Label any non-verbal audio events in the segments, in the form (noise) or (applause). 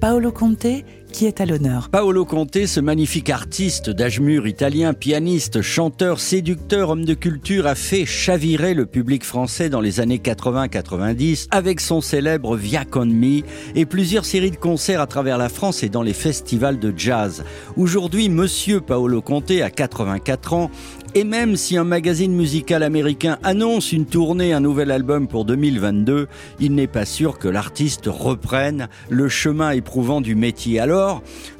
Paolo Conte qui est à l'honneur. Paolo Conte, ce magnifique artiste d'âge mûr italien, pianiste, chanteur, séducteur, homme de culture, a fait chavirer le public français dans les années 80-90 avec son célèbre Via Con Me et plusieurs séries de concerts à travers la France et dans les festivals de jazz. Aujourd'hui, monsieur Paolo Conte a 84 ans et même si un magazine musical américain annonce une tournée, un nouvel album pour 2022, il n'est pas sûr que l'artiste reprenne le chemin éprouvant du métier. Alors,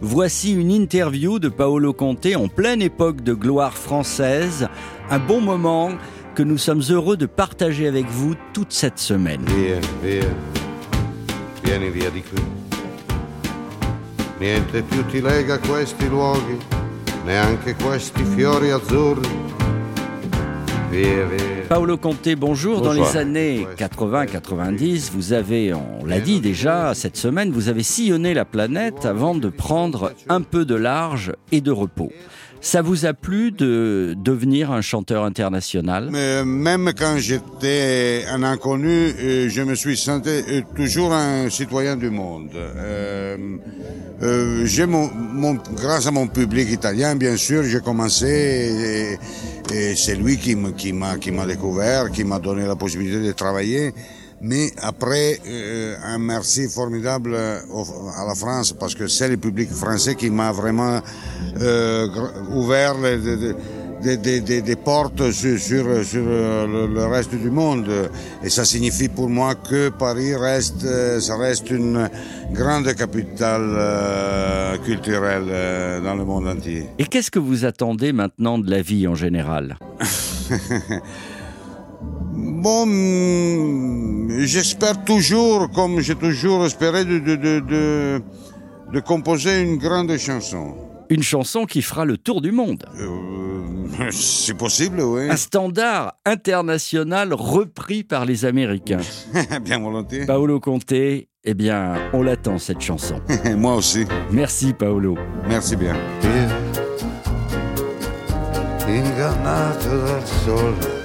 voici une interview de Paolo Conte en pleine époque de gloire française, un bon moment que nous sommes heureux de partager avec vous toute cette semaine. Via. Niente azzurri. Paolo Conte, bonjour. Dans les années Ouais, 80-90, vous avez, on l'a dit déjà cette semaine, vous avez sillonné la planète avant de prendre un peu de large et de repos. Ça vous a plu de devenir un chanteur international? Mais même quand j'étais un inconnu, euh, je me suis senti euh, toujours un citoyen du monde. Euh, euh, mon, grâce à mon public italien, bien sûr, j'ai commencé et, c'est lui qui m'a qui m'a découvert, qui m'a donné la possibilité de travailler. Mais après, euh, un merci formidable au- à la France parce que c'est le public français qui m'a vraiment euh, ouvert des, des- des- des portes sur, sur, sur le, le reste du monde. Et ça signifie pour moi que Paris reste, euh, ça reste une grande capitale euh, culturelle euh, dans le monde entier. Et qu'est-ce que vous attendez maintenant de la vie en général? (laughs) Bon, hum, j'espère toujours, comme j'ai toujours espéré, de, de, de, de, de composer une grande chanson. Une chanson qui fera le tour du monde. Euh, (laughs) c'est possible, oui. Un standard international repris par les Américains. (laughs) Bien volontiers. Paolo Conte, eh bien, on l'attend cette chanson. (laughs) Moi aussi. Merci Paolo. Merci bien. Ingannato dal sole,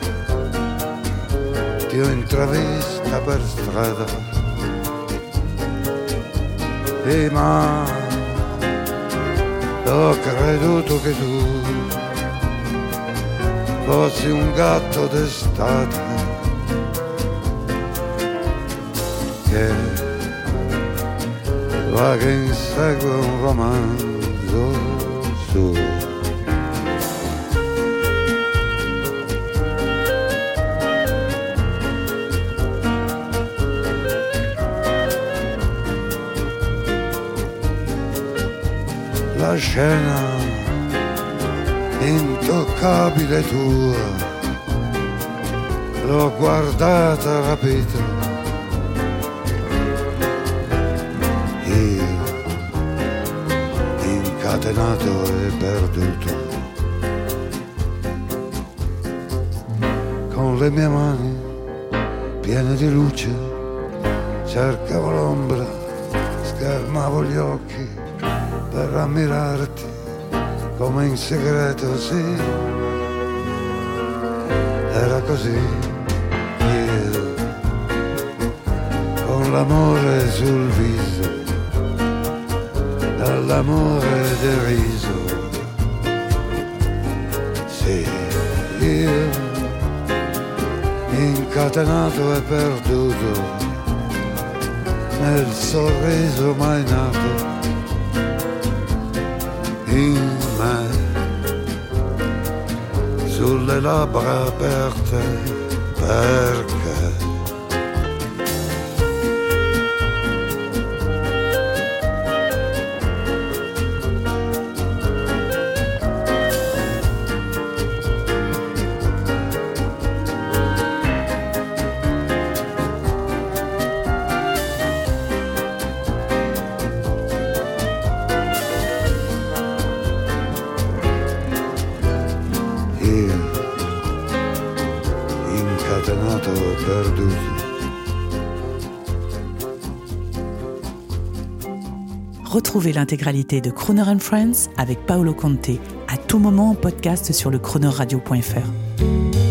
ti ho intravista per strada. E ma ho creduto che tu fossi un gatto d'estate che va che insegue un romanzo suo. Scena intoccabile tua, l'ho guardata rapita. Io, incatenato e perduto, con le mie mani piene di luce, cercavo l'ombra, schermavo gli occhi per ammirarti come in segreto, sì. Era così, io, con l'amore sul viso, dall'amore deriso. Sì, io, incatenato e perduto, nel sorriso mai nato in me, sulle labbra aperte, Retrouvez l'intégralité de Croner and Friends avec Paolo Conte à tout moment en podcast sur le chronoradio.fr.